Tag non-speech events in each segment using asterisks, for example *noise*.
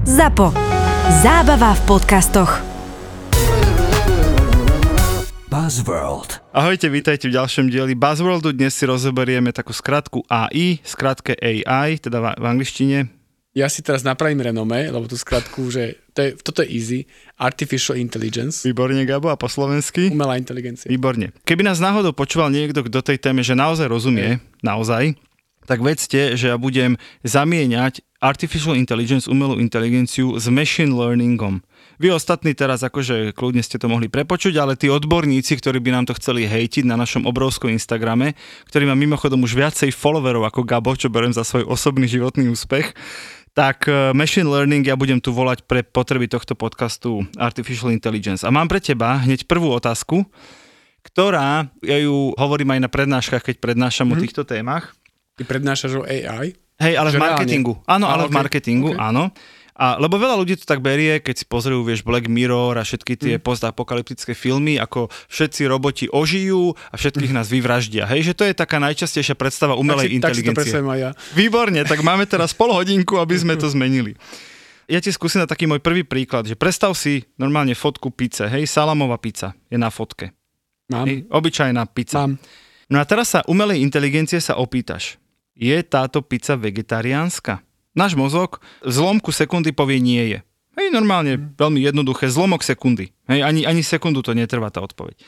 ZAPO. Zábava v podcastoch. Buzzworld. Ahojte, vítajte v ďalšom dieli Buzzworldu. Dnes si rozoberieme takú skratku AI, skratke AI, teda v, angličtine. Ja si teraz napravím renome, lebo tú skratku, že to je, toto je easy. Artificial Intelligence. Výborne, Gabo, a po slovensky? Umelá inteligencia. Výborne. Keby nás náhodou počúval niekto do tej téme, že naozaj rozumie, naozaj, tak vedzte, že ja budem zamieňať artificial intelligence, umelú inteligenciu s machine learningom. Vy ostatní teraz akože kľudne ste to mohli prepočuť, ale tí odborníci, ktorí by nám to chceli hejtiť na našom obrovskom Instagrame, ktorý má mimochodom už viacej followerov ako Gabo, čo berem za svoj osobný životný úspech, tak eh, machine learning ja budem tu volať pre potreby tohto podcastu Artificial Intelligence. A mám pre teba hneď prvú otázku, ktorá, ja ju hovorím aj na prednáškach, keď prednášam mm-hmm. o týchto témach. Ty prednášaš o AI? Hej, ale v marketingu. Áno, ale Áno, v marketingu, ok. áno. A, lebo veľa ľudí to tak berie, keď si pozrú, vieš, Black Mirror a všetky tie Mm. postapokalyptické filmy, ako všetci roboti ožijú a všetkých nás vyvraždia. Hej, že to je taká najčastejšia predstava umelej tak si, tak si to inteligencie. aj ja. Výborne, tak máme teraz pol hodinku, aby sme to zmenili. Ja ti skúsim na taký môj prvý príklad, že predstav si normálne fotku pice, hej, salamová pizza je na fotke. Mám. Hej, obyčajná pizza. Mám. No a teraz sa umelej inteligencie sa opýtaš, je táto pizza vegetariánska? Náš mozog v zlomku sekundy povie nie je. Hej, normálne, veľmi jednoduché, zlomok sekundy. Hej, ani, ani sekundu to netrvá tá odpoveď.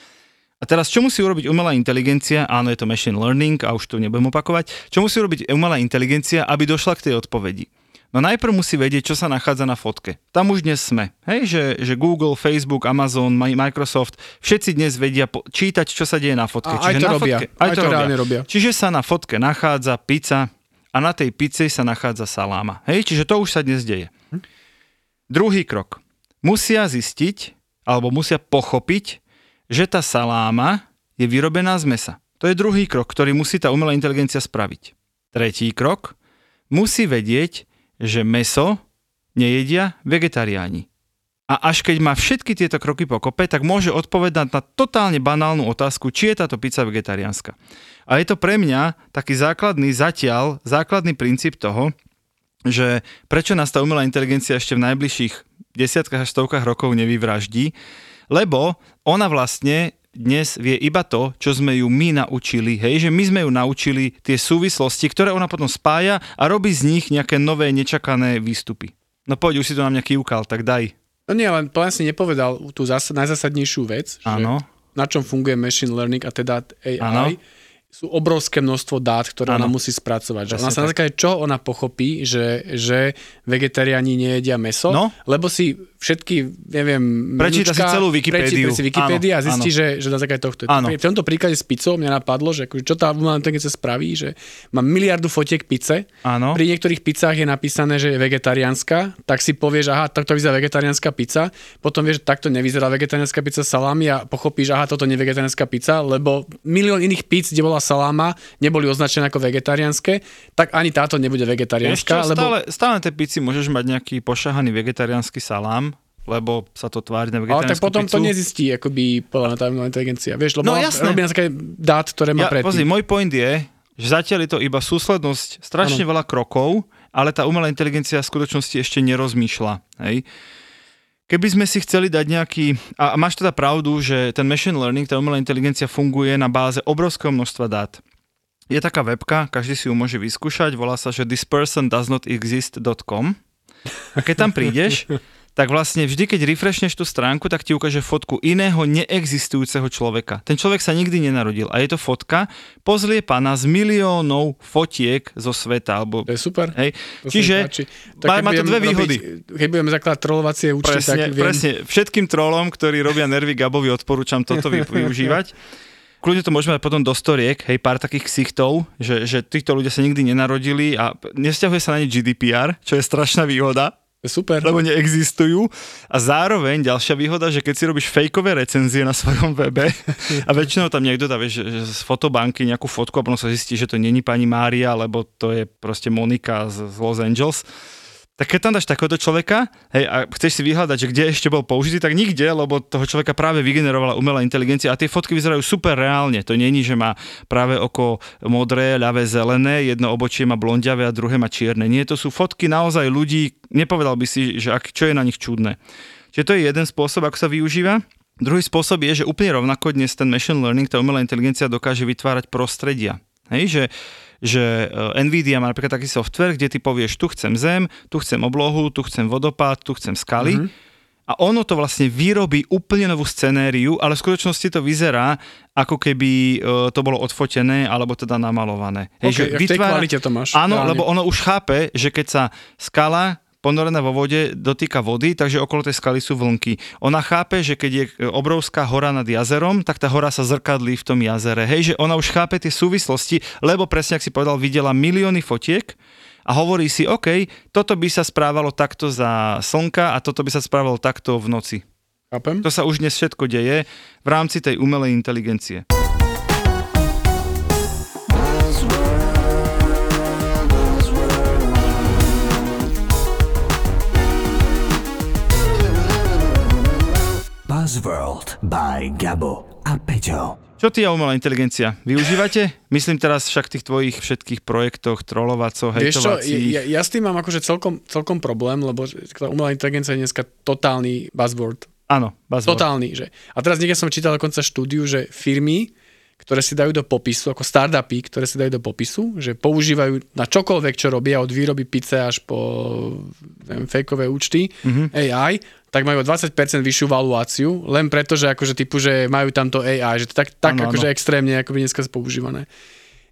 A teraz, čo musí urobiť umelá inteligencia? Áno, je to machine learning a už to nebudem opakovať. Čo musí urobiť umelá inteligencia, aby došla k tej odpovedi? No najprv musí vedieť, čo sa nachádza na fotke. Tam už dnes sme. Hej, že, že Google, Facebook, Amazon, Mi- Microsoft, všetci dnes vedia po- čítať, čo sa deje na fotke. A aj to na robia. Fotke, Aj to reálne robia. Čiže sa na fotke nachádza pizza a na tej pice sa nachádza saláma. Hej, čiže to už sa dnes deje. Druhý krok. Musia zistiť, alebo musia pochopiť, že tá saláma je vyrobená z mesa. To je druhý krok, ktorý musí tá umelá inteligencia spraviť. Tretí krok. Musí vedieť, že meso nejedia vegetariáni. A až keď má všetky tieto kroky pokope, tak môže odpovedať na totálne banálnu otázku, či je táto pizza vegetariánska. A je to pre mňa taký základný zatiaľ, základný princíp toho, že prečo nás tá umelá inteligencia ešte v najbližších desiatkách až stovkách rokov nevyvraždí, lebo ona vlastne dnes vie iba to, čo sme ju my naučili, hej, že my sme ju naučili tie súvislosti, ktoré ona potom spája a robí z nich nejaké nové nečakané výstupy. No poď, už si to na mňa kývkal, tak daj. No nie, len plán si nepovedal tú zás- najzásadnejšiu vec, že na čom funguje machine learning a teda AI. Áno. Sú obrovské množstvo dát, ktoré Áno. ona musí spracovať. Že ona sa na základe čoho ona pochopí, že, že vegetariáni nejedia meso, No. lebo si všetky, neviem, Prečíta si celú Wikipédiu. Prečíta si Wikipédia a zistí, áno. že, že na základe tohto. Áno. V tomto príklade s pizzou mňa napadlo, že akože čo tá umelá inteligencia spraví, že má miliardu fotiek pice, Áno. pri niektorých pizzách je napísané, že je vegetariánska, tak si povieš, aha, takto vyzerá vegetariánska pizza, potom vieš, že takto nevyzerá vegetariánska pizza salámy a pochopíš, aha, toto nie je vegetariánska pizza, lebo milión iných pizz, kde bola saláma, neboli označené ako vegetariánske, tak ani táto nebude vegetariánska, lebo stále, stále na tej pici môžeš mať nejaký pošahaný vegetariánsky salám, lebo sa to tvári na ale vegetariánsku tak potom pizzu. to nezistí, akoby podľa mňa tá umelá inteligencia. Vieš, lebo No, jasné. robí na základe dát, ktoré má Ja, pozri, predtým. môj point je, že zatiaľ je to iba súslednosť strašne veľa krokov, ale tá umelá inteligencia v skutočnosti ešte nerozmýšľa. Hej? Keby sme si chceli dať nejaký... A máš teda pravdu, že ten machine learning, tá umelá inteligencia funguje na báze obrovského množstva dát. Je taká webka, každý si ju môže vyskúšať, volá sa, že thispersondoesnotexist.com a keď tam prídeš, *laughs* tak vlastne vždy, keď refreshneš tú stránku, tak ti ukáže fotku iného neexistujúceho človeka. Ten človek sa nikdy nenarodil a je to fotka pozliepaná z miliónov fotiek zo sveta. Alebo, To je super. hej. To Čiže páči. má, to dve robiť- výhody. Keď budeme zakladať trolovacie účty, Presne, tak viem, presne. Všetkým trolom, ktorí robia nervy Gabovi, odporúčam toto vy- využívať. Kľudne to môžeme potom do storiek, hej, pár takých ksichtov, že, že títo ľudia sa nikdy nenarodili a nevzťahuje sa na ne GDPR, čo je strašná výhoda, super. lebo neexistujú. A zároveň ďalšia výhoda, že keď si robíš fejkové recenzie na svojom webe a väčšinou tam niekto dá, vieš, že z fotobanky nejakú fotku a potom sa zistí, že to není pani Mária, lebo to je proste Monika z, Los Angeles, tak keď tam dáš takéhoto človeka hej, a chceš si vyhľadať, že kde ešte bol použitý, tak nikde, lebo toho človeka práve vygenerovala umelá inteligencia a tie fotky vyzerajú super reálne. To není, že má práve oko modré, ľavé, zelené, jedno obočie má blondiavé a druhé má čierne. Nie, to sú fotky naozaj ľudí, nepovedal by si, že ak, čo je na nich čudné. Čiže to je jeden spôsob, ako sa využíva. Druhý spôsob je, že úplne rovnako dnes ten machine learning, tá umelá inteligencia dokáže vytvárať prostredia. Hej, že že eh, Nvidia má napríklad taký software, kde ty povieš, tu chcem zem, tu chcem oblohu, tu chcem vodopád, tu chcem skaly. Mm-hmm. A ono to vlastne vyrobí úplne novú scenériu, ale v skutočnosti to vyzerá, ako keby eh, to bolo odfotené alebo teda namalované. Okay, Hej, že vytvára... to máš. Áno, reálne. lebo ono už chápe, že keď sa skala ponorená vo vode dotýka vody, takže okolo tej skaly sú vlnky. Ona chápe, že keď je obrovská hora nad jazerom, tak tá hora sa zrkadlí v tom jazere. Hej, že ona už chápe tie súvislosti, lebo presne, ak si povedal, videla milióny fotiek a hovorí si, OK, toto by sa správalo takto za slnka a toto by sa správalo takto v noci. Chápem. To sa už dnes všetko deje v rámci tej umelej inteligencie. Buzzworld by Gabo a Peťo. Čo ty a umelá inteligencia? Využívate? Myslím teraz však v tých tvojich všetkých projektoch, trolovaco, hejtovacích. Vieš čo, ja, ja, s tým mám akože celkom, celkom problém, lebo tá umelá inteligencia je dneska totálny buzzword. Áno, buzzword. Totálny, že. A teraz niekde som čítal dokonca štúdiu, že firmy, ktoré si dajú do popisu, ako startupy, ktoré si dajú do popisu, že používajú na čokoľvek, čo robia, od výroby pice až po neviem, fejkové účty, mm-hmm. AI, tak majú 20% vyššiu valuáciu, len preto, že akože typu, že majú tamto AI, že to tak, tak ano, akože ano. extrémne akoby dneska používané.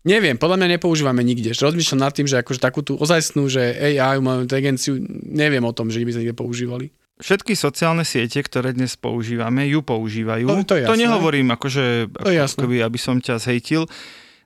Neviem, podľa mňa nepoužívame nikde. Rozmýšľam nad tým, že akože takú tú ozajstnú, že AI, umelú inteligenciu, neviem o tom, že by sme niekde používali všetky sociálne siete, ktoré dnes používame, ju používajú. To, to, to nehovorím akože, to ako, keby, aby som ťa zhejtil.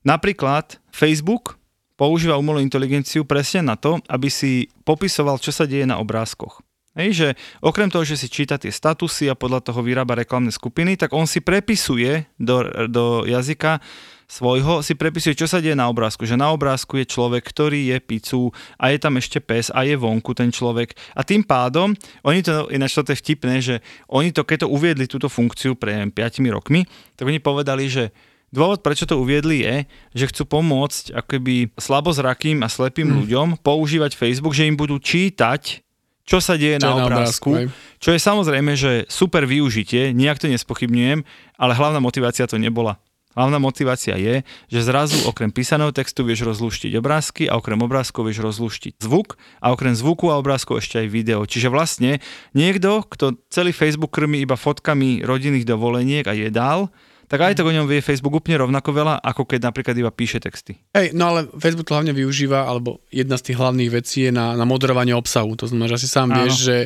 Napríklad Facebook používa umelú inteligenciu presne na to, aby si popisoval, čo sa deje na obrázkoch. Hej, že okrem toho, že si číta tie statusy a podľa toho vyrába reklamné skupiny, tak on si prepisuje do, do jazyka svojho si prepisuje, čo sa deje na obrázku. Že na obrázku je človek, ktorý je pizzu a je tam ešte pes a je vonku ten človek. A tým pádom, oni to, ináč to je vtipné, že oni to, keď to uviedli túto funkciu pre 5 rokmi, tak oni povedali, že Dôvod, prečo to uviedli je, že chcú pomôcť akoby slabozrakým a slepým mm. ľuďom používať Facebook, že im budú čítať čo sa deje čo na, na obrázku, obrázku čo je samozrejme, že super využitie, nejak to nespochybňujem, ale hlavná motivácia to nebola. Hlavná motivácia je, že zrazu okrem písaného textu vieš rozluštiť obrázky a okrem obrázkov vieš rozluštiť zvuk a okrem zvuku a obrázkov ešte aj video. Čiže vlastne niekto, kto celý Facebook krmi iba fotkami rodinných dovoleniek a jedál, tak aj tak o ňom vie Facebook úplne rovnako veľa, ako keď napríklad iba píše texty. Hej, no ale Facebook to hlavne využíva, alebo jedna z tých hlavných vecí je na, na moderovanie obsahu. To znamená, že asi sám Áno. vieš, že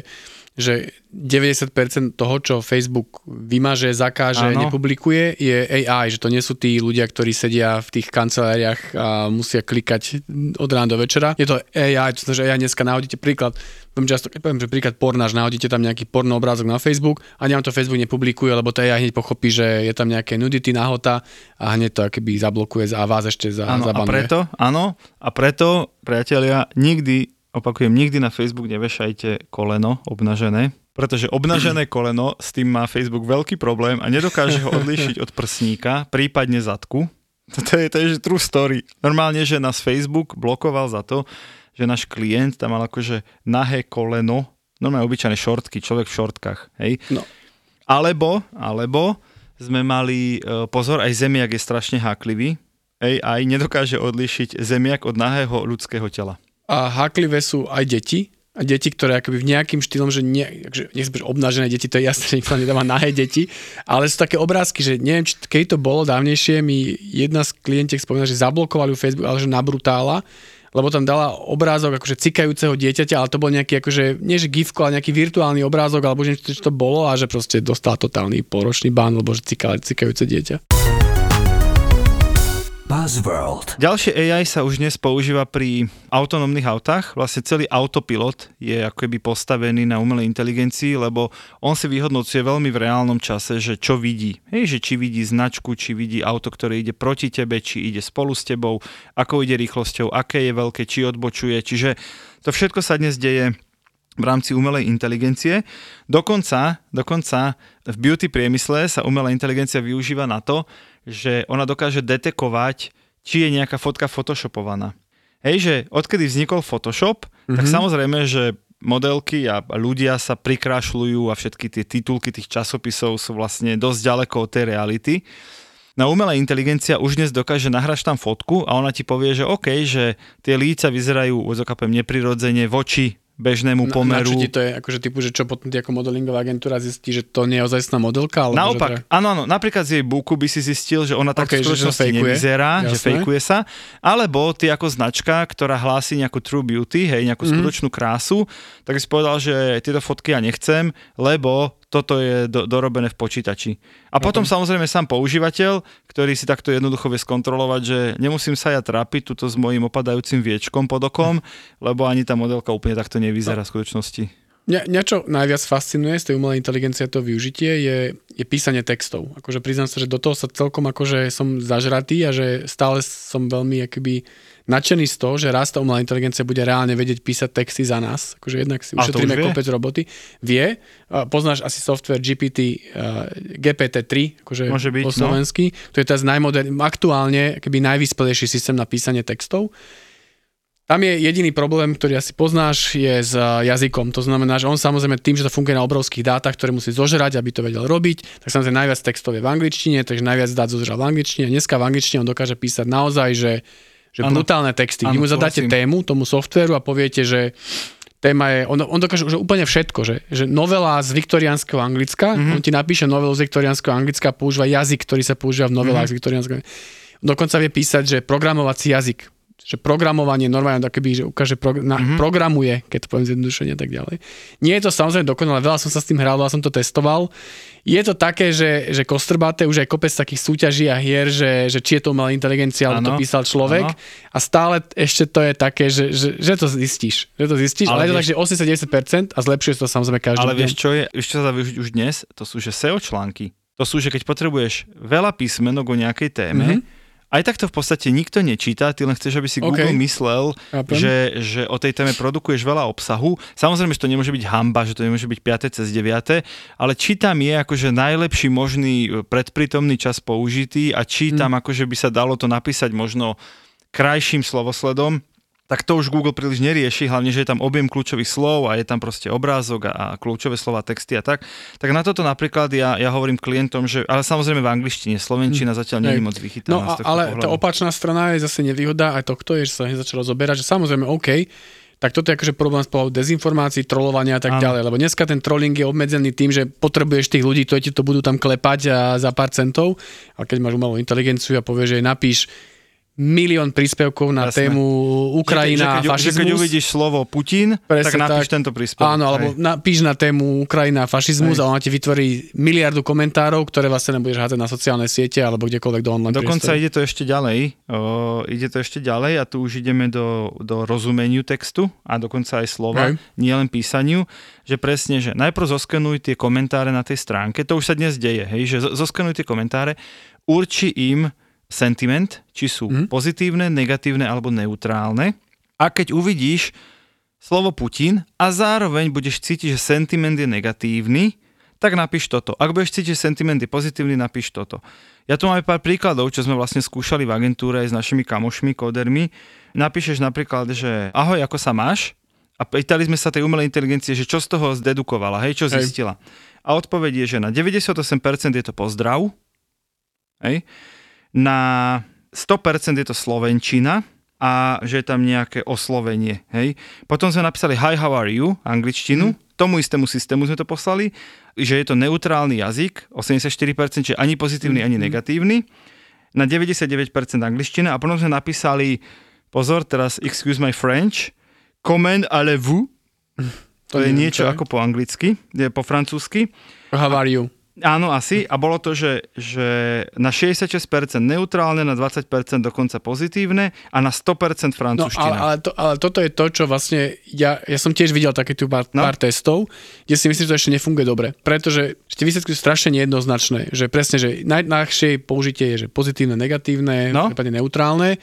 že 90% toho, čo Facebook vymaže, zakáže, ano. nepublikuje, je AI, že to nie sú tí ľudia, ktorí sedia v tých kanceláriách a musia klikať od rána do večera. Je to AI, to znamená, že AI dneska nahodíte príklad, poviem často, keď poviem, že príklad pornáž, nahodíte tam nejaký porno obrázok na Facebook a nám to Facebook nepublikuje, lebo to AI hneď pochopí, že je tam nejaké nudity, nahota a hneď to akoby zablokuje a vás ešte za, ano, zabanuje. A preto, áno, a preto, priatelia, nikdy Opakujem, nikdy na Facebook nevešajte koleno obnažené, pretože obnažené *clears throat* koleno, s tým má Facebook veľký problém a nedokáže ho odlíšiť od prsníka, prípadne zadku. To je, to je že true story. Normálne, že nás Facebook blokoval za to, že náš klient tam mal akože nahé koleno, normálne obyčajné šortky, človek v šortkách, hej. No. Alebo, alebo sme mali, e, pozor, aj zemiak je strašne háklivý, aj nedokáže odlíšiť zemiak od nahého ľudského tela a háklivé sú aj deti, a deti, ktoré akoby v nejakým štýlom, že nie, akože, nechcem byť obnažené deti, to je jasné, *laughs* že nikto nedáva nahé deti, ale sú také obrázky, že neviem, či keď to bolo dávnejšie, mi jedna z klientiek spomínala, že zablokovali Facebook, ale že na brutála, lebo tam dala obrázok akože cikajúceho dieťaťa, ale to bol nejaký akože, nie že gifko, ale nejaký virtuálny obrázok, alebo že to bolo a že proste dostal totálny poročný bán, lebo že cikajúce dieťa. Buzzworld. Ďalšie AI sa už dnes používa pri autonómnych autách. Vlastne celý autopilot je ako keby postavený na umelej inteligencii, lebo on si vyhodnocuje veľmi v reálnom čase, že čo vidí. Hej, že či vidí značku, či vidí auto, ktoré ide proti tebe, či ide spolu s tebou, ako ide rýchlosťou, aké je veľké, či odbočuje. Čiže to všetko sa dnes deje v rámci umelej inteligencie. Dokonca, dokonca v beauty priemysle sa umelá inteligencia využíva na to, že ona dokáže detekovať, či je nejaká fotka photoshopovaná. Hej, že odkedy vznikol Photoshop, mm-hmm. tak samozrejme, že modelky a ľudia sa prikrášľujú a všetky tie titulky tých časopisov sú vlastne dosť ďaleko od tej reality. Na umelá inteligencia už dnes dokáže nahrať tam fotku a ona ti povie, že OK, že tie líca vyzerajú, odzokapem, neprirodzene voči bežnému pomeru. Na, na čo ti to je, akože typu, že čo potom ako modelingová agentúra zistí, že to nie je ozajstná modelka? Alebo Naopak, že áno, áno, napríklad z jej buku by si zistil, že ona tak Okay, v že- že skutočnosti fejkuje. nevyzerá, že Jasné. fejkuje sa, alebo ty ako značka, ktorá hlási nejakú true beauty, hej, nejakú Mhm. skutočnú krásu, tak si povedal, že tieto fotky ja nechcem, lebo toto je do, dorobené v počítači. A potom samozrejme sám používateľ, ktorý si takto jednoducho vie skontrolovať, že nemusím sa ja trápiť tuto s mojím opadajúcim viečkom pod okom, lebo ani tá modelka úplne takto nevyzerá v skutočnosti. Mňa, mňa čo najviac fascinuje z tej umelej inteligencie to využitie je, je písanie textov. Akože priznám sa, že do toho sa celkom akože som zažratý a že stále som veľmi akoby nadšený z toho, že raz tá umelá inteligencia bude reálne vedieť písať texty za nás. Akože jednak si ušetríme kopec roboty. Vie. Poznáš asi software GPT, uh, GPT-3, akože Môže byť, po no. slovensky. To je teraz najmodern, aktuálne akoby najvyspelejší systém na písanie textov. Tam je jediný problém, ktorý asi poznáš, je s uh, jazykom. To znamená, že on samozrejme tým, že to funguje na obrovských dátach, ktoré musí zožrať, aby to vedel robiť, tak samozrejme najviac textov je v angličtine, takže najviac dát zožral v angličtine. A dneska v angličtine on dokáže písať naozaj, že, že Áno. brutálne texty. Vy Áno, mu zadáte súhlasím. tému tomu softvéru a poviete, že téma je, on, on dokáže už úplne všetko, že, že novela z viktoriánskeho Anglicka, mm-hmm. on ti napíše novelu z viktoriánskeho Anglicka používa jazyk, ktorý sa používa v novelách mm-hmm. z viktoriánskeho Dokonca vie písať, že programovací jazyk že programovanie normálne akoby, že ukáže, prog- na, mm-hmm. programuje, keď to poviem zjednodušene a tak ďalej. Nie je to samozrejme dokonalé, veľa som sa s tým hral, veľa som to testoval. Je to také, že, že kostrbaté, už aj kopec takých súťaží a hier, že, že či je to umelá inteligencia, alebo to písal človek. áno. A stále ešte to je také, že, že, že to zistíš. Že to zistíš, ale, Ale je to tak, že 80-90% a zlepšuje sa to samozrejme každý Ale deň. vieš čo je, vieš čo sa dá využiť už dnes? To sú že SEO články. To sú, že keď potrebuješ veľa písmenok o nejakej téme, Mhm. mm-hmm. Aj tak to v podstate nikto nečíta, ty len chceš, aby si. Google myslel, Chápem. že, že o tej téme produkuješ veľa obsahu. Samozrejme, že to nemôže byť hamba, že to nemôže byť 5. cez 9. Ale či tam je akože najlepší možný e, predprítomný čas použitý a či tam akože by sa dalo to napísať možno krajším slovosledom, tak to už Google príliš nerieši, hlavne, že je tam objem kľúčových slov a je tam proste obrázok a, a kľúčové slova, texty a tak. Tak na toto napríklad ja, ja hovorím klientom, že, ale samozrejme v angličtine, slovenčina zatiaľ nie je moc vychytaná. No a, ale pohľadu. tá opačná strana je zase nevýhoda aj tohto, je, že sa začalo zoberať, že samozrejme OK, tak toto je akože problém z pohľadu dezinformácií, trolovania a tak Áno. ďalej. Lebo dneska ten trolling je obmedzený tým, že potrebuješ tých ľudí, ktorí ti to budú tam klepať a za pár centov. Ale keď máš umelú inteligenciu a povieš, že napíš milión príspevkov na Jasné. tému Ukrajina a že, keď, fašizmus. uvidíš slovo Putin, Presne tak napíš tak. tento príspevok. Áno, alebo Hej. napíš na tému Ukrajina a fašizmus Hej. a ona ti vytvorí miliardu komentárov, ktoré vlastne nebudeš hádzať na sociálne siete alebo kdekoľvek do online Dokonca priestoru. ide to ešte ďalej. O, ide to ešte ďalej a tu už ideme do, do rozumeniu textu a dokonca aj slova, Hej. nie len písaniu, že presne, že najprv zoskenuj tie komentáre na tej stránke, to už sa dnes deje, hej, že zo- zoskenuj tie komentáre, urči im sentiment, či sú Mhm. pozitívne, negatívne alebo neutrálne a keď uvidíš slovo Putin a zároveň budeš cítiť, že sentiment je negatívny, tak napíš toto. Ak budeš cítiť, že sentiment je pozitívny, napíš toto. Ja tu máme pár príkladov, čo sme vlastne skúšali v agentúre aj s našimi kamošmi, kódermi. Napíšeš napríklad, že ahoj, ako sa máš? A pýtali sme sa tej umelej inteligencie, že čo z toho zdedukovala, hej, čo Hej. zistila. A odpoveď je, že na 98% je to pozdrav, hej, na 100% je to slovenčina a že je tam nejaké oslovenie. Hej. Potom sme napísali hi, how are you, angličtinu, tomu istému systému sme to poslali, že je to neutrálny jazyk, 84%, že ani pozitívny, ani negatívny, na 99% angličtina a potom sme napísali, pozor, teraz excuse my French, comment allez-vous, *laughs* to je neviem, niečo čo ako po anglicky, je po francúzsky. How are you? Áno, asi. A bolo to, že, že na 66% neutrálne, na 20% dokonca pozitívne a na 100% No, ale, francúzština. ale, to, ale toto je to, čo vlastne ja, ja som tiež videl také tu pár, No. no. pár testov, kde si myslím, že to ešte nefunguje dobre. Pretože tie výsledky sú strašne nejednoznačné. Že presne, že najľahšie použitie je že pozitívne, negatívne, No. prípadne neutrálne.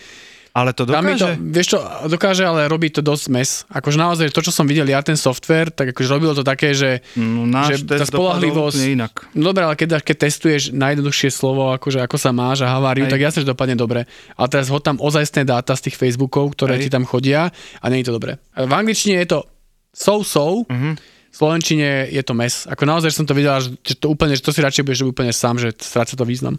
Ale to je to, dokáže? vieš čo, dokáže, ale robí to dosť mes. Akože naozaj to, čo som videl ja, ten software, tak akože robilo to také, že, No, náš že tá spolahlivosť... inak. No dobre, ale keď, keď testuješ najjednoduchšie slovo, akože ako sa máš a haváriu, Hej. tak jasne, že dopadne dobre. Ale teraz ho tam ozajstné dáta z tých Facebookov, ktoré Hej. ti tam chodia a nie je to dobré. V angličtine je to so-so, Mhm. v slovenčine je to mes. Ako naozaj som to videl, že to úplne, že to si radšej budeš úplne sám, že stráca to význam.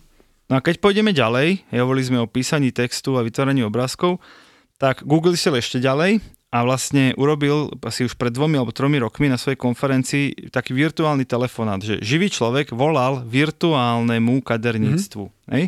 No a keď pôjdeme ďalej, hovorili sme o písaní textu a vytváraní obrázkov, tak Google išiel ešte ďalej a vlastne urobil asi už pred dvomi alebo tromi rokmi na svojej konferencii taký virtuálny telefonát, že živý človek volal virtuálnemu kaderníctvu. Mm-hmm. Hej?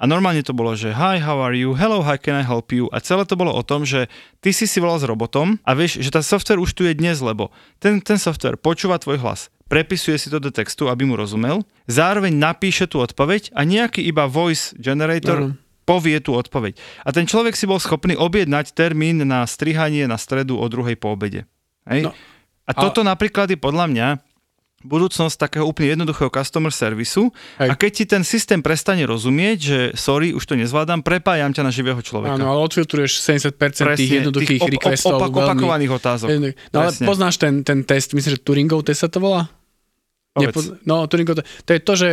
A normálne to bolo, že hi, how are you, hello, how can I help you? A celé to bolo o tom, že ty si si volal s robotom a vieš, že tá software už tu je dnes, lebo ten, ten software počúva tvoj hlas, prepisuje si to do textu, aby mu rozumel, zároveň napíše tú odpoveď a nejaký iba voice generator Áno. povie tú odpoveď. A ten človek si bol schopný objednať termín na strihanie na stredu o druhej po obede. Hej? No, a toto napríklad je podľa mňa budúcnosť takého úplne jednoduchého customer servisu Hej. a keď ti ten systém prestane rozumieť, že sorry, už to nezvládam, prepájam ťa na živého človeka. Áno, ale odfiltruješ 70% tých jednoduchých tých op- op- requestov. opak- veľmi- opakovaných otázok. No ale Presne. poznáš ten, ten test, myslím, že Turingov test sa to volá? Povedz. no, Turingov, to, to je to, že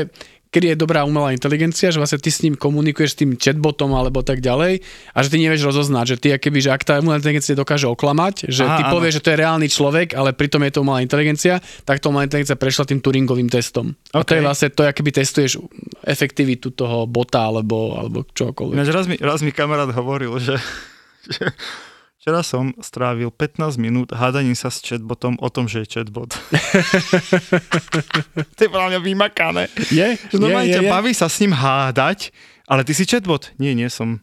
kedy je dobrá umelá inteligencia, že vlastne ty s ním komunikuješ s tým chatbotom alebo tak ďalej a že ty nevieš rozoznať, že ty akoby, že ak tá umelá inteligencia dokáže oklamať, že Aha, ty povieš, že to je reálny človek, ale pritom je to umelá inteligencia, tak to umelá inteligencia prešla tým Turingovým testom. A to je vlastne to, akoby testuješ efektivitu toho bota alebo, alebo čokoľvek. Ináč raz mi, raz mi kamarát hovoril, že, že včera som strávil 15 minút hádaním sa s chatbotom o tom, že je chatbot. *laughs* to je podľa mňa vymakané. Je, Že normálne ťa baví sa s ním hádať, ale ty si chatbot? Nie, nie som.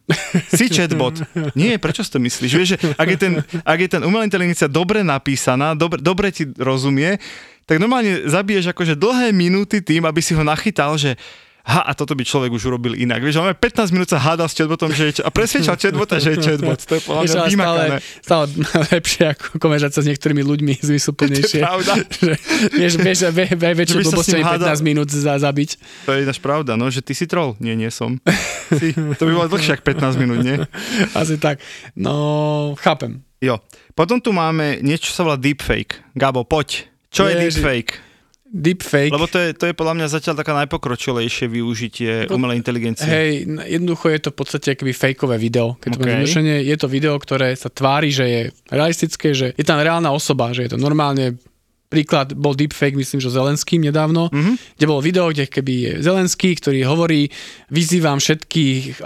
Si chatbot? Nie, prečo si to myslíš? Vieš, že ak je ten, ak je ten umelá inteligencia dobre napísaná, dobre, dobre ti rozumie, tak normálne zabiješ akože dlhé minúty tým, aby si ho nachytal, že ha, a toto by človek už urobil inak. Vieš, ale 15 minút sa hádal s chatbotom, že je, a presvedčal chatbota, že je chatbot. To je podľa mňa stále, stále *laughs* lepšie ako konverzácia s niektorými ľuďmi zmysluplnejšie. *laughs* To je pravda. *laughs* že, vieš, vieš, by sa s blbosť ním mi hádal. 15 minút za, zabiť. To je ináč pravda, no, že ty si troll. Nie, nie som. Si, to by bolo dlhšie ako 15 minút, nie? Asi tak. No, chápem. Jo. Potom tu máme niečo, čo sa volá deepfake. Gabo, poď. Čo je Ježi. deepfake? Deepfake. Lebo to je, to je podľa mňa zatiaľ taká najpokročilejšie využitie umelej inteligencie. Hej, jednoducho je to v podstate akoby fejkové video. Keď to OK. okay. zjednodušenie, je to video, ktoré sa tvári, že je realistické, že je tam reálna osoba, že je to normálne Príklad bol deepfake, myslím, že Zelenským nedávno, Mhm. mm-hmm. kde bolo video, kde keby Zelenský, ktorý hovorí, vyzývam všetkých,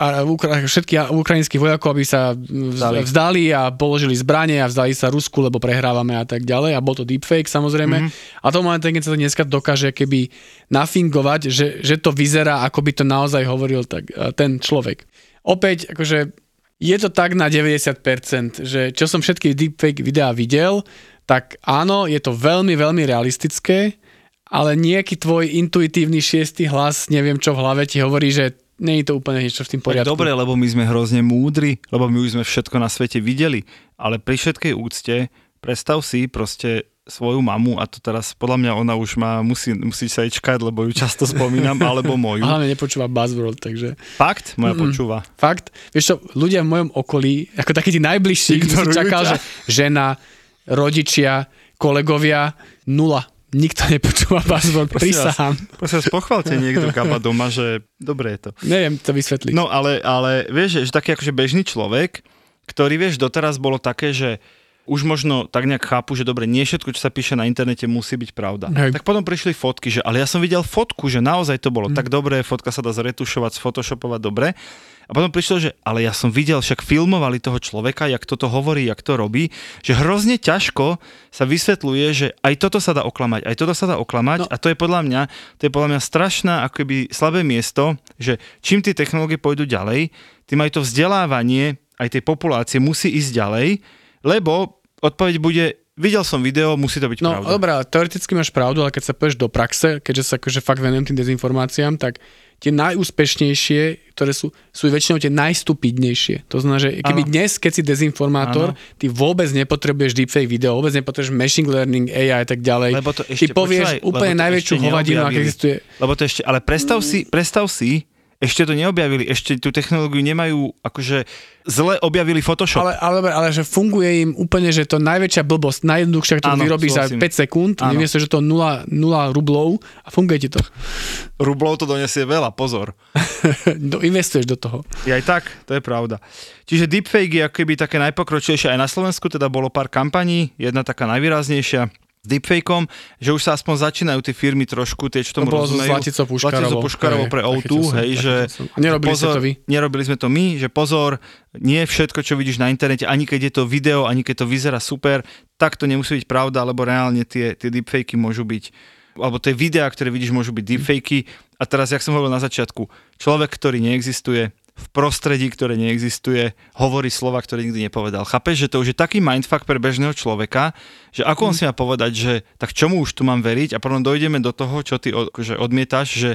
všetkých ukrajinských vojakov, aby sa vzdali. vzdali a položili zbranie a vzdali sa Rusku, lebo prehrávame a tak ďalej. A bol to deepfake samozrejme. Mhm. Mm-hmm. A to momentálne, keď sa to dneska dokáže keby nafingovať, že, že to vyzerá, ako by to naozaj hovoril tak, a ten človek. Opäť, akože je to tak na 90%, že čo som všetky deepfake videá videl, tak áno, je to veľmi, veľmi realistické, ale nejaký tvoj intuitívny šiestý hlas, neviem čo v hlave ti hovorí, že nie je to úplne niečo v tým Tak poriadku. dobre, lebo my sme hrozne múdri, lebo my už sme všetko na svete videli. Ale pri všetkej úcte, predstav si proste svoju mamu a to teraz podľa mňa ona už má, musí, musí sa ičkať, lebo ju často spomínam, *laughs* alebo moju. A hlavne nepočúva Buzzworld, takže Fakt? Moja počúva. fakt, vieš čo, ľudia v mojom okolí, ako takí tí najbližší, Ignorujú čakal, ťa. že žena, rodičia, kolegovia, nula. Nikto nepočúva vás. prisahám. Prosím vás, pochválte niekto *laughs* kapa doma, že dobre je to. Neviem to vysvetliť. No ale, ale vieš, že taký akože bežný človek, ktorý vieš, doteraz bolo také, že už možno tak nejak chápu, že dobre, nie všetko, čo sa píše na internete, musí byť pravda. Hej. Tak potom prišli fotky, že ale ja som videl fotku, že naozaj to bolo tak dobré, fotka sa dá zretušovať, sfotoshopovať dobre. A potom prišlo, že ale ja som videl, však filmovali toho človeka, jak toto hovorí, jak to robí, že hrozne ťažko sa vysvetľuje, že aj toto sa dá oklamať, aj toto sa dá oklamať No. a to je podľa mňa, to je podľa mňa strašná akoby slabé miesto, že čím tie technológie pôjdu ďalej, tým aj to vzdelávanie aj tej populácie musí ísť ďalej, lebo odpoveď bude, videl som video, musí to byť No pravda. dobrá, teoreticky máš pravdu, ale keď sa pôjdeš do praxe, keďže sa akože fakt venujem tým dezinformáciám, tak tie najúspešnejšie, ktoré sú, sú väčšinou tie najstupidnejšie. To znamená, že keby Áno. dnes, keď si dezinformátor, ty vôbec nepotrebuješ deepfake video, vôbec nepotrebuješ machine learning, AI a tak ďalej. Lebo to ty ešte, povieš počúvaj, úplne najväčšiu hovadinu, aká existuje. Lebo to ešte, ale predstav si, predstav si, ešte to neobjavili, ešte tú technológiu nemajú, akože zle objavili Photoshop. Ale, ale, ale že funguje im úplne, že to najväčšia blbosť, najjednoduchšia, ktorú Áno, vyrobíš za súhlasím. 5 sekúnd, Áno. nevie že to 0, 0 rublov a funguje ti to. Rublov to donesie veľa, pozor. do, *laughs* investuješ do toho. Je aj tak, to je pravda. Čiže deepfake je akoby také najpokročilejšie. Aj na Slovensku teda bolo pár kampaní, jedna taká najvýraznejšia deepfakeom, že už sa aspoň začínajú tie firmy trošku, tie, čo tomu To bolo rozumejú. Puškarovou Hej, pre O2, zachytil som, hej, že som. Nerobili ste pozor, to vy? Nerobili sme to my, že pozor, nie všetko, čo vidíš na internete, ani keď je to video, ani keď to vyzerá super, tak to nemusí byť pravda, lebo reálne tie, tie deepfakey môžu byť alebo tie videá, ktoré vidíš, môžu byť deepfakey. A teraz, jak som hovoril na začiatku, človek, ktorý neexistuje, v prostredí, ktoré neexistuje, hovorí slova, ktoré nikdy nepovedal. Chápeš, že to už je taký mindfuck pre bežného človeka, že ako on si má povedať, že tak čomu už tu mám veriť a potom dojdeme do toho, čo ty že odmietaš, že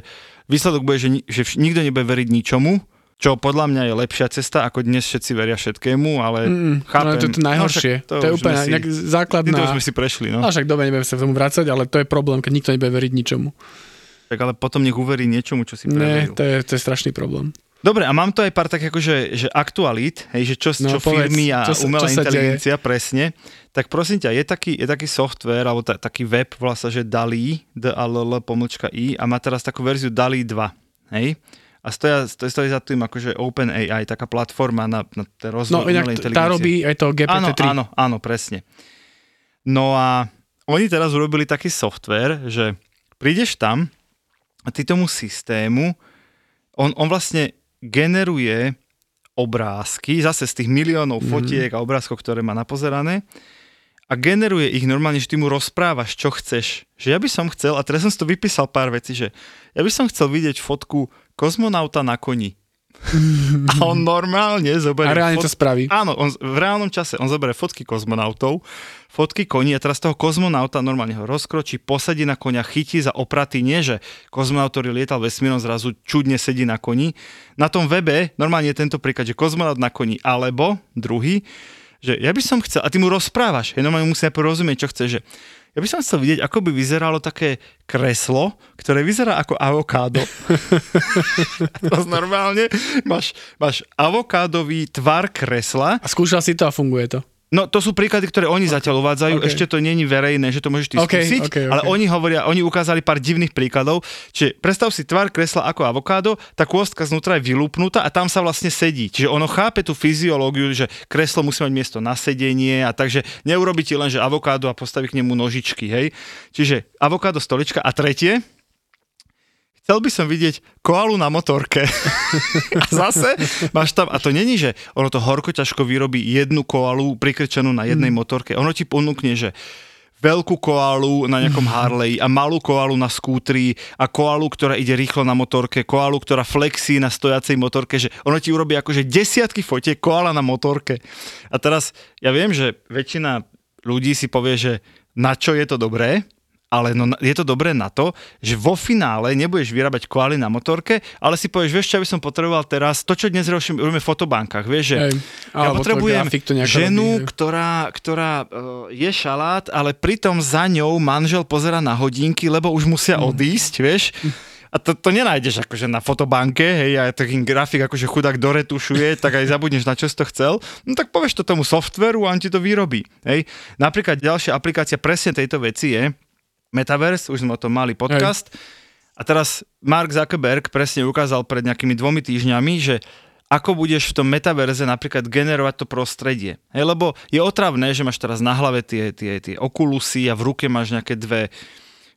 výsledok bude, že, že nikto nebude veriť ničomu, čo podľa mňa je lepšia cesta, ako dnes všetci veria všetkému, ale Mm, chápem. ale to je to najhoršie. No, však to, je úplne si- nejak základná... To už sme si prešli, no. No však dobre, nebudem sa k tomu vrácať, ale to je problém, keď nikto nebude veriť ničomu. Tak ale potom nech uverí niečomu, čo si preveril. to je, to je strašný problém. Dobre, a mám to aj pár tak akože, že aktualít, hej, že čo, No, čo povedz, firmy a čo umelá čo inteligencia, presne. Tak prosím ťa, je taký, je taký software, alebo ta, taký web, sa, že DALI, d a l l pomlčka i, a má teraz takú verziu DALI 2, hej? A stoja, stojí, stojí za tým akože OpenAI, taká platforma na, na ten rozvoj No inak umelej inteligencie. tá robí aj to GPT-3. Áno, áno, áno, presne. No a oni teraz urobili taký software, že prídeš tam a ty tomu systému, on, on vlastne generuje obrázky, zase z tých miliónov Mhm. fotiek a obrázkov, ktoré má napozerané a generuje ich normálne, že ty mu rozprávaš, čo chceš. Že ja by som chcel, a teraz som si to vypísal pár vecí, že ja by som chcel vidieť fotku kozmonauta na koni. *laughs* A on normálne zoberie... A reálne to spraví. Áno, on, v reálnom čase on zoberie fotky kozmonautov, fotky koní a teraz toho kozmonauta normálne ho rozkročí, posadí na konia, chytí za opraty, nie že kozmonaut, ktorý lietal vesmírom, zrazu čudne sedí na koni. Na tom webe normálne je tento príklad, že kozmonaut na koni, alebo druhý, že ja by som chcel, a ty mu rozprávaš, je normálne musí najprv rozumieť, čo chce, že ja by som chcel vidieť, ako by vyzeralo také kreslo, ktoré vyzerá ako avokádo. *laughs* to normálne, máš, máš avokádový tvar kresla A skúšal si to a funguje to. No to sú príklady, ktoré oni zatiaľ uvádzajú, Ok. ešte to není verejné, že to môžeš ty Ok, skúsiť, ok, ok. ale oni hovoria, oni ukázali pár divných príkladov, čiže predstav si tvar kresla ako avokádo, tá kôstka znútra je vylúpnutá a tam sa vlastne sedí. Čiže ono chápe tú fyziológiu, že kreslo musí mať miesto na sedenie a takže neurobi ti len, že avokádo a postaví k nemu nožičky, hej. Čiže avokádo, stolička a tretie, Chcel by som vidieť koalu na motorke. *laughs* a zase máš tam, a to není, že ono to horko ťažko vyrobí jednu koalu prikrčenú na jednej Mm. motorke. Ono ti ponúkne, že veľkú koalu na nejakom *laughs* Harley a malú koalu na skútri a koalu, ktorá ide rýchlo na motorke, koalu, ktorá flexí na stojacej motorke, že ono ti urobí akože desiatky fotiek koala na motorke. A teraz ja viem, že väčšina ľudí si povie, že na čo je to dobré, ale no, je to dobré na to, že vo finále nebudeš vyrábať koaly na motorke, ale si povieš, vieš čo, ja by som potreboval teraz, to čo dnes robíme robíme v fotobankách, vieš, že Hej. ja potrebujem ženu, robí, ktorá, ktorá uh, je šalát, ale pritom za ňou manžel pozera na hodinky, lebo už musia Mm. odísť, vieš. A to, to nenájdeš akože na fotobanke, hej, a taký grafik akože chudák doretušuje, tak aj zabudneš, na čo si to chcel. No tak povieš to tomu softveru a on ti to vyrobí, hej. Napríklad ďalšia aplikácia presne tejto veci je Metaverse, už sme o tom mali podcast. A teraz Mark Zuckerberg presne ukázal pred nejakými dvomi týždňami, že ako budeš v tom metaverze napríklad generovať to prostredie. Hej, lebo je otravné, že máš teraz na hlave tie, tie, tie okulusy a v ruke máš nejaké dve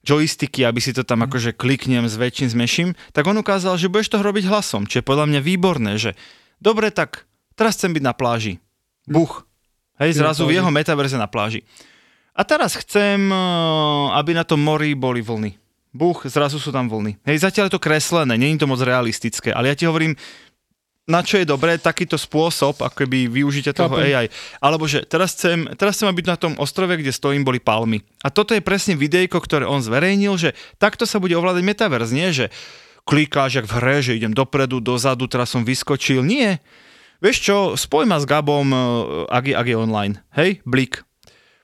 joysticky, aby si to tam akože kliknem, zväčším, zmeším, tak on ukázal, že budeš to robiť hlasom, čo je podľa mňa výborné, že dobre, tak teraz chcem byť na pláži. Buch. Hej, zrazu v jeho metaverze na pláži. A teraz chcem, eh, aby na tom mori boli vlny. Buch, zrazu sú tam vlny. Hej, zatiaľ je to kreslené, je to moc realistické, ale ja ti hovorím, na čo je dobré takýto spôsob, ako by využitia toho Chápem. AI. Alebo že teraz chcem, teraz chcem byť na tom ostrove, kde stojím, boli palmy. A toto je presne videjko, ktoré on zverejnil, že takto sa bude ovládať metaverz, nie že klikáš jak v hre, že idem dopredu, dozadu, teraz som vyskočil. Nie. Vieš čo, spoj ma s Gabom, eh, ak je, ak je online. Hej, blik.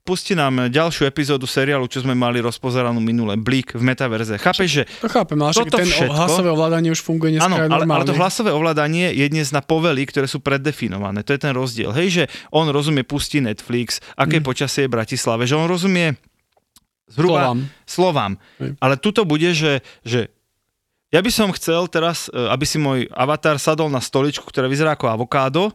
Pustí nám ďalšiu epizódu seriálu, čo sme mali rozpozeranú minule, Blík v metaverze. Chápeš, že To chápem, ale však Toto ten všetko- hlasové ovládanie už funguje dneska Áno, ale, ale to hlasové ovládanie je dnes na povely, ktoré sú preddefinované. To je ten rozdiel. Hej, že on rozumie pustí Netflix, aké mm. počasie je v Bratislave, že on rozumie zhruba Slovám. slovám. Hej. Ale tuto bude, že, že ja by som chcel teraz, e, aby si môj avatar sadol na stoličku, ktorá vyzerá ako avokádo,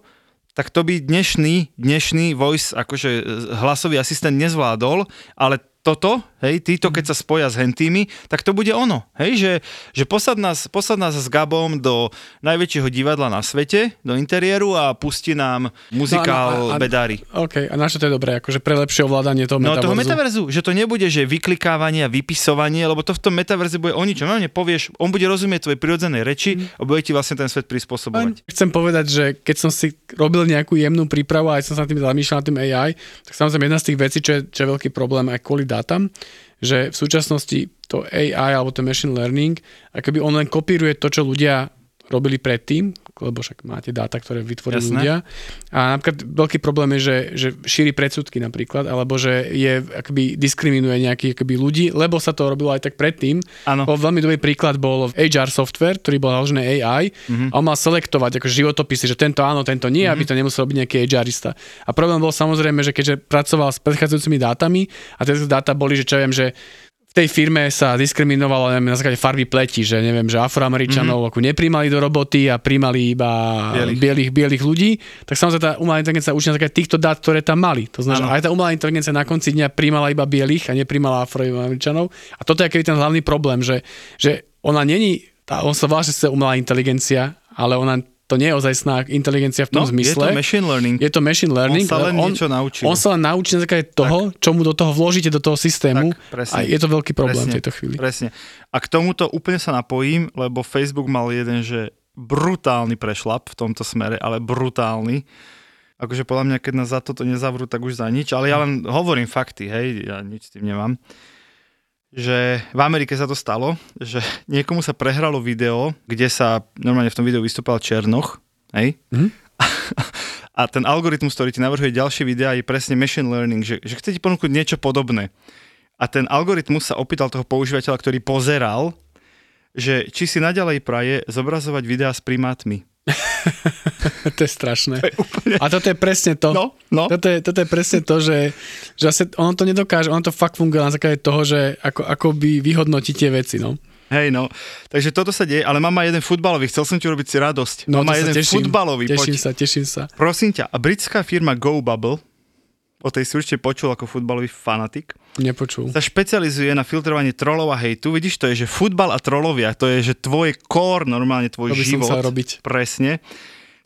tak to by dnešný, dnešný voice, akože e, hlasový asistent nezvládol, ale toto, hej, títo, keď sa spoja s hentými, tak to bude ono, hej, že, že posad, nás, posad nás s Gabom do najväčšieho divadla na svete, do interiéru a pustí nám muzikál No, a- a- Bedári. OK, a na čo to je dobré? Akože pre lepšie ovládanie toho No metaverzu. toho metaverzu, že to nebude, že vyklikávanie a vypisovanie, lebo to v tom metaverze bude o ničom. Normálne povieš, on bude rozumieť tvojej prirodzenej reči a bude ti vlastne ten svet prispôsobovať. Chcem povedať, že keď som si robil nejakú jemnú prípravu a aj som sa tým zamýšľal tým AI, tak samozrejme jedna z tých vecí, čo je, čo je veľký problém aj kvôli dátam, že v súčasnosti to AI alebo to machine learning, akoby on len kopíruje to, čo ľudia robili predtým, lebo však máte dáta, ktoré vytvorili Jasné. ľudia. A napríklad veľký problém je, že, že šíri predsudky napríklad, alebo že je, akoby diskriminuje nejakých akoby ľudí, lebo sa to robilo aj tak predtým. Bol veľmi dobrý príklad bol HR software, ktorý bol založený AI Mhm. a on mal selektovať ako životopisy, že tento áno, tento nie, aby to nemusel robiť nejaký HRista. A problém bol samozrejme, že keďže pracoval s predchádzajúcimi dátami a tie dáta boli, že čo viem, že tej firme sa diskriminovalo neviem, na základe farby pleti, že neviem, že afroameričanov mm-hmm. ako nepríjmali do roboty a príjmali iba Bielých. bielých. bielých, ľudí, tak samozrejme tá umelá inteligencia učí na základe týchto dát, ktoré tam mali. To znamená, aj tá umelá inteligencia na konci dňa príjmala iba bielých a nepríjmala afroameričanov. A toto je aký ten hlavný problém, že, že ona není, tá, on sa volá, že sa umelá inteligencia, ale ona to nie je ozajstná inteligencia v No, tom je zmysle. to machine learning. Je to machine learning. On sa len ale niečo naučil. On sa len naučí na základe toho, čo mu do toho vložíte do toho systému. Tak, presne. a je to veľký problém Presne, v tejto chvíli. Presne. A k tomuto úplne sa napojím, lebo Facebook mal jeden, že brutálny prešlap v tomto smere, ale brutálny. Akože podľa mňa, keď nás za toto nezavrú, tak už za nič, ale ja len hovorím fakty, hej, ja nič s tým nemám. Že v Amerike sa to stalo, že niekomu sa prehralo video, kde sa normálne v tom videu vystúpal Černoch, hej, Mhm. *laughs* a ten algoritmus, ktorý ti navrhuje ďalšie videá, je presne machine learning, že, že chce ti ponúknuť niečo podobné. A ten algoritmus sa opýtal toho používateľa, ktorý pozeral, že či si naďalej praje zobrazovať videá s primátmi. *laughs* *laughs* to je strašné. To je úplne... A toto je presne to. No, no. Toto, je, toto je presne to, že, že asi ono to nedokáže, ono to fakt funguje na základe toho, že ako, ako by vyhodnotí tie veci. No. Hej, no. Takže toto sa deje, ale mám aj jeden futbalový, chcel som ti urobiť si radosť. No, mám sa jeden teším. futbalový, Teším poď. sa, teším sa. Prosím ťa, a britská firma GoBubble, o tej si určite počul ako futbalový fanatik, Nepočul. sa špecializuje na filtrovanie trolov a hejtu. Vidíš, to je, že futbal a trolovia, to je, že tvoje core, normálne tvoj To by som život. chcel robiť. Presne.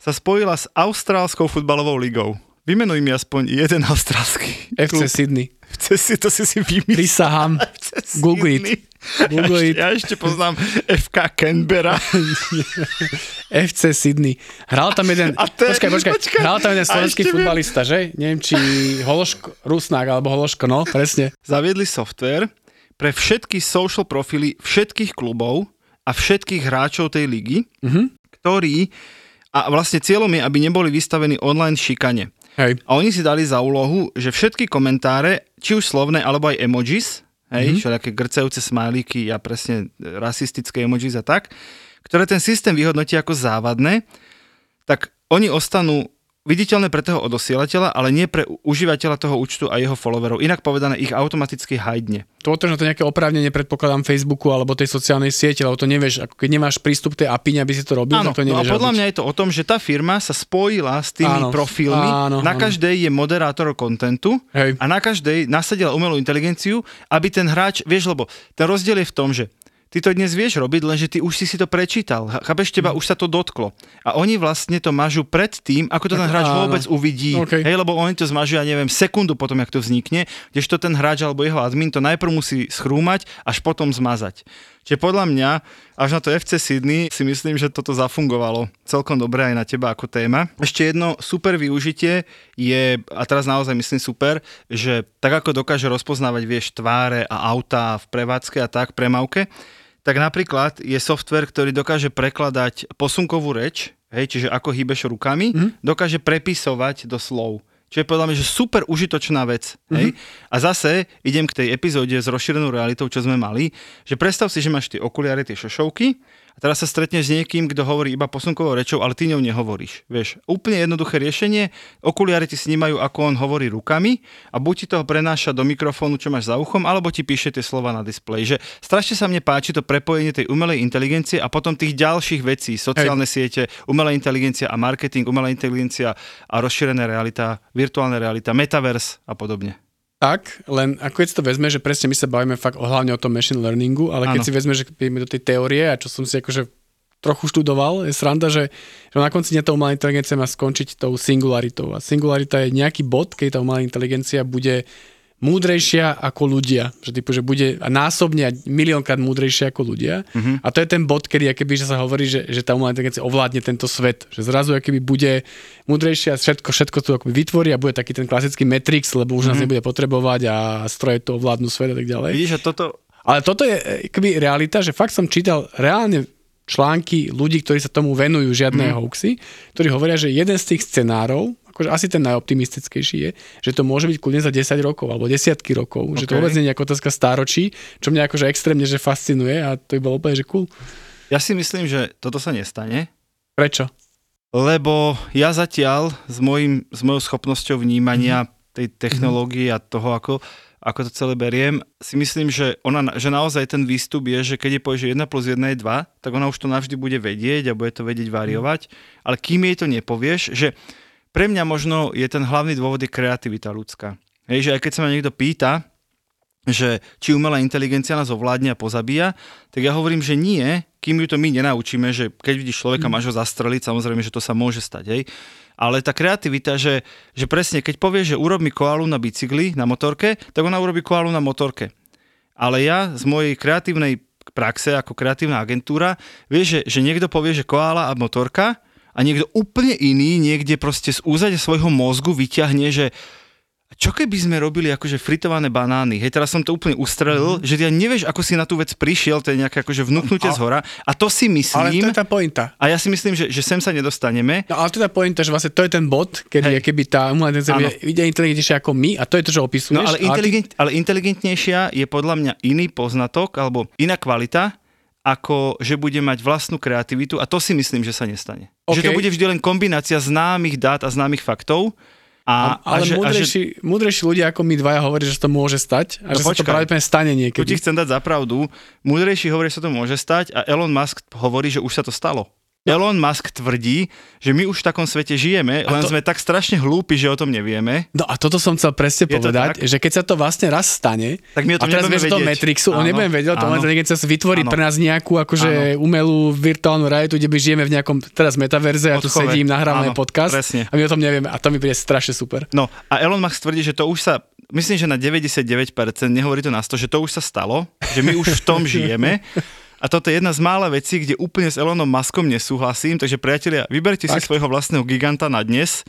Sa spojila s Austrálskou futbalovou ligou. Vymenuj mi aspoň jeden austrálsky *laughs* FC klub. Sydney. FC si, to si si vymyslel. Prisahám. *laughs* Google it. Google ja, it. ešte, ja ešte poznám FK Canberra. *laughs* FC Sydney. Hral tam jeden, A to je- počkaj, počkaj, počkaj. hral tam jeden slovenský futbalista, že? Neviem, či Hološko, Rusnák alebo Hološko, no, presne. Zaviedli software pre všetky social profily všetkých klubov a všetkých hráčov tej ligy, Mhm. ktorí a vlastne cieľom je, aby neboli vystavení online šikane. Hej. A oni si dali za úlohu, že všetky komentáre, či už slovné, alebo aj emojis, hej, mm-hmm. všelijaké grcajúce smajlíky a presne rasistické emojis a tak, ktoré ten systém vyhodnotí ako závadné, tak oni ostanú viditeľné pre toho odosielateľa, ale nie pre užívateľa toho účtu a jeho followerov. Inak povedané, ich automaticky hajdne. To že to nejaké oprávnenie predpokladám Facebooku alebo tej sociálnej siete, lebo to nevieš, ako keď nemáš prístup tej API, aby si to robil, Áno, tak to no a nevieš podľa robiť. mňa je to o tom, že tá firma sa spojila s tými Áno, profilmi, áno, na áno. každej je moderátor kontentu Hej. a na každej nasadila umelú inteligenciu, aby ten hráč, vieš, lebo ten rozdiel je v tom, že ty to dnes vieš robiť, lenže ty už si si to prečítal. Ch- Chápeš, teba už sa to dotklo. A oni vlastne to mažu pred tým, ako to ten hráč áno. vôbec uvidí. OK. Hej, lebo oni to zmažujú, ja neviem, sekundu potom, jak to vznikne, kdežto ten hráč alebo jeho admin to najprv musí schrúmať, až potom zmazať. Čiže podľa mňa, až na to FC Sydney, si myslím, že toto zafungovalo celkom dobre aj na teba ako téma. Ešte jedno super využitie je, a teraz naozaj myslím super, že tak ako dokáže rozpoznávať, vieš, tváre a autá v prevádzke a tak, premávke, tak napríklad je software, ktorý dokáže prekladať posunkovú reč, hej, čiže ako hýbeš rukami, mm. dokáže prepisovať do slov. Čo je podľa mňa, že super užitočná vec. Hej? A zase idem k tej epizóde s rozšírenou realitou, čo sme mali, že predstav si, že máš tie okuliare, tie šošovky a teraz sa stretneš s niekým, kto hovorí iba posunkovou rečou, ale ty ňou nehovoríš. Vieš, úplne jednoduché riešenie, okuliare ti snímajú, ako on hovorí rukami a buď ti toho prenáša do mikrofónu, čo máš za uchom, alebo ti píše tie slova na displeji. Že strašne sa mne páči to prepojenie tej umelej inteligencie a potom tých ďalších vecí, sociálne siete, umelá inteligencia a marketing, umelá inteligencia a rozšírená realita, virtuálna realita, metaverse a podobne. Tak, len ako keď si to vezme, že presne my sa bavíme fakt o, hlavne o tom machine learningu, ale keď Áno. si vezme, že ideme do tej teórie a čo som si akože trochu študoval, je sranda, že, že na konci dňa tá umelá inteligencia má skončiť tou singularitou. A singularita je nejaký bod, keď tá umelá inteligencia bude múdrejšia ako ľudia. Že, typu, že bude a násobne a miliónkrát múdrejšia ako ľudia. Uh-huh. A to je ten bod, kedy akoby, že sa hovorí, že, že tá umelá inteligencia ovládne tento svet. Že zrazu akoby bude múdrejšia, všetko, všetko tu akoby vytvorí a bude taký ten klasický Matrix, lebo už uh-huh. nás nebude potrebovať a stroje to ovládnu svet a tak ďalej. Vidíš, že toto, Ale toto je e, akoby realita, že fakt som čítal reálne články ľudí, ktorí sa tomu venujú, žiadne mm. hoaxy, ktorí hovoria, že jeden z tých scenárov, akože asi ten najoptimistickejší je, že to môže byť kľudne za 10 rokov alebo desiatky rokov, okay. že to vôbec nie je otázka stáročí, čo mňa akože extrémne že fascinuje a to by bolo úplne, že cool. ja si myslím, že toto sa nestane, Prečo? lebo ja zatiaľ s, mojim, s mojou schopnosťou vnímania tej technológie a toho, ako, ako to celé beriem, si myslím, že, ona, že naozaj ten výstup je, že keď je povie, že 1 plus 1 je 2, tak ona už to navždy bude vedieť a bude to vedieť variovať, ale kým jej to nepovieš, že pre mňa možno je ten hlavný dôvod je kreativita ľudská. Hej, že aj keď sa ma niekto pýta, že či umelá inteligencia nás ovládne a pozabíja, tak ja hovorím, že nie, kým ju to my nenaučíme, že keď vidíš človeka, máš ho zastreliť, samozrejme, že to sa môže stať, hej. Ale tá kreativita, že, že presne, keď povie, že urob mi koalu na bicykli, na motorke, tak ona urobí koalu na motorke. Ale ja z mojej kreatívnej praxe ako kreatívna agentúra, vieš, že, že niekto povie, že koala a motorka a niekto úplne iný niekde proste z úzade svojho mozgu vyťahne, že čo keby sme robili akože fritované banány? Hej, teraz som to úplne ustrelil, mm. že ja nevieš, ako si na tú vec prišiel, to je nejaké akože vnúknutie z hora. A to si Ale to myslím, je tá pointa. a ja si myslím, že, že sem sa nedostaneme. No ale to je tá pointa, že vlastne to je ten bod, kedy je keby tá umelá inteligencia ide inteligentnejšia ako my a to je to, čo opisuješ. No ale, ty- inteligent, ale inteligentnejšia je podľa mňa iný poznatok alebo iná kvalita, ako že bude mať vlastnú kreativitu a to si myslím, že sa nestane. Že to bude vždy len kombinácia známych dát a známych faktov. A, A, ale a že, a že, múdrejší, múdrejší ľudia ako my dvaja hovorí, že to môže stať a že No sa to počkaj. pravdepodobne stane tu ti niekedy. chcem dať za pravdu, múdrejší hovorí, že sa to môže stať a Elon Musk hovorí, že už sa to stalo. Elon Musk tvrdí, že my už v takom svete žijeme, len to- sme tak strašne hlúpi, že o tom nevieme. No a toto som chcel presne Je to povedať, že keď sa to vlastne raz stane, Tak my o tom a teraz do vedieť. Matrixu, on Áno, nebudem vedieť, to áno. inteligencia si vytvorí Áno. pre nás nejakú akože umelú virtuálnu realitu, kde my žijeme v nejakom teraz metaverze a tu Odchove. sedím, nahrávam Áno, podcast presne. a my o tom nevieme a to mi príde strašne super. No a Elon Musk tvrdí, že to už sa, myslím, že na 99%, nehovorí to na 100, že to už sa stalo, že my už v tom žijeme. *laughs* A toto je jedna z mála vecí, kde úplne s Elonom Muskom nesúhlasím, takže priatelia, vyberte si svojho vlastného giganta na dnes.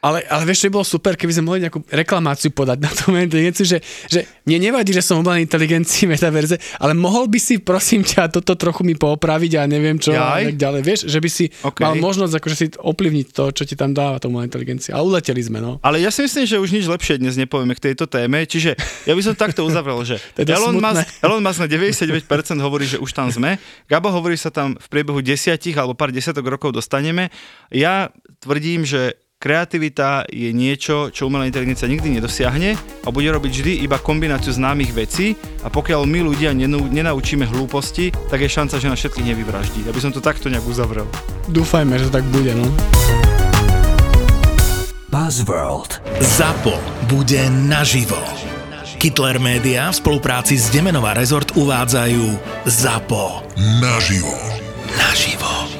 Ale, ale vieš, čo by bolo super, keby sme mohli nejakú reklamáciu podať na tú inteligenciu, že, že mne nevadí, že som umelá inteligencii *laughs* metaverze, ale mohol by si, prosím ťa, toto trochu mi poopraviť a neviem čo a tak Jaj. ďalej. Vieš, že by si OK. mal možnosť akože si ovplyvniť to, čo ti tam dáva tá umelá inteligencia. A uleteli sme, no. Ale ja si myslím, že už nič lepšie dnes nepovieme k tejto téme, čiže ja by som takto uzavrel, že *laughs* dosť Elon smutné. Musk, Elon Musk na 99% hovorí, že už tam sme, Gabo hovorí, sa tam v priebehu desiatich alebo pár desiatok rokov dostaneme. Ja tvrdím, že kreativita je niečo, čo umelá inteligencia nikdy nedosiahne a bude robiť vždy iba kombináciu známych vecí a pokiaľ my ľudia nenau- nenaučíme hlúposti, tak je šanca, že nás všetkých nevyvraždí. Aby som to takto nejak uzavrel. Dúfajme, že tak bude, no. Buzzworld. ZAPO bude naživo. Hitler Media v spolupráci s Demenová rezort uvádzajú ZAPO. Naživo. Naživo.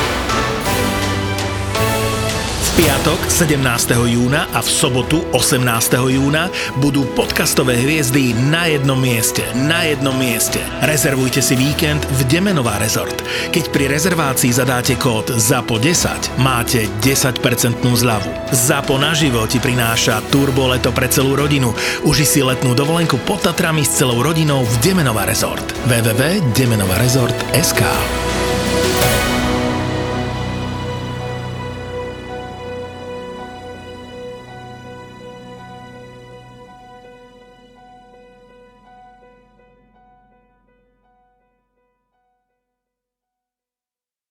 Piatok 17. júna a v sobotu 18. júna budú podcastové hviezdy na jednom mieste. Na jednom mieste. Rezervujte si víkend v Demenová rezort. Keď pri rezervácii zadáte kód ZAPO10, máte 10% zľavu. ZAPO naživo ti prináša turbo leto pre celú rodinu. Uži si letnú dovolenku pod Tatrami s celou rodinou v Demenová rezort. www.demenovarezort.sk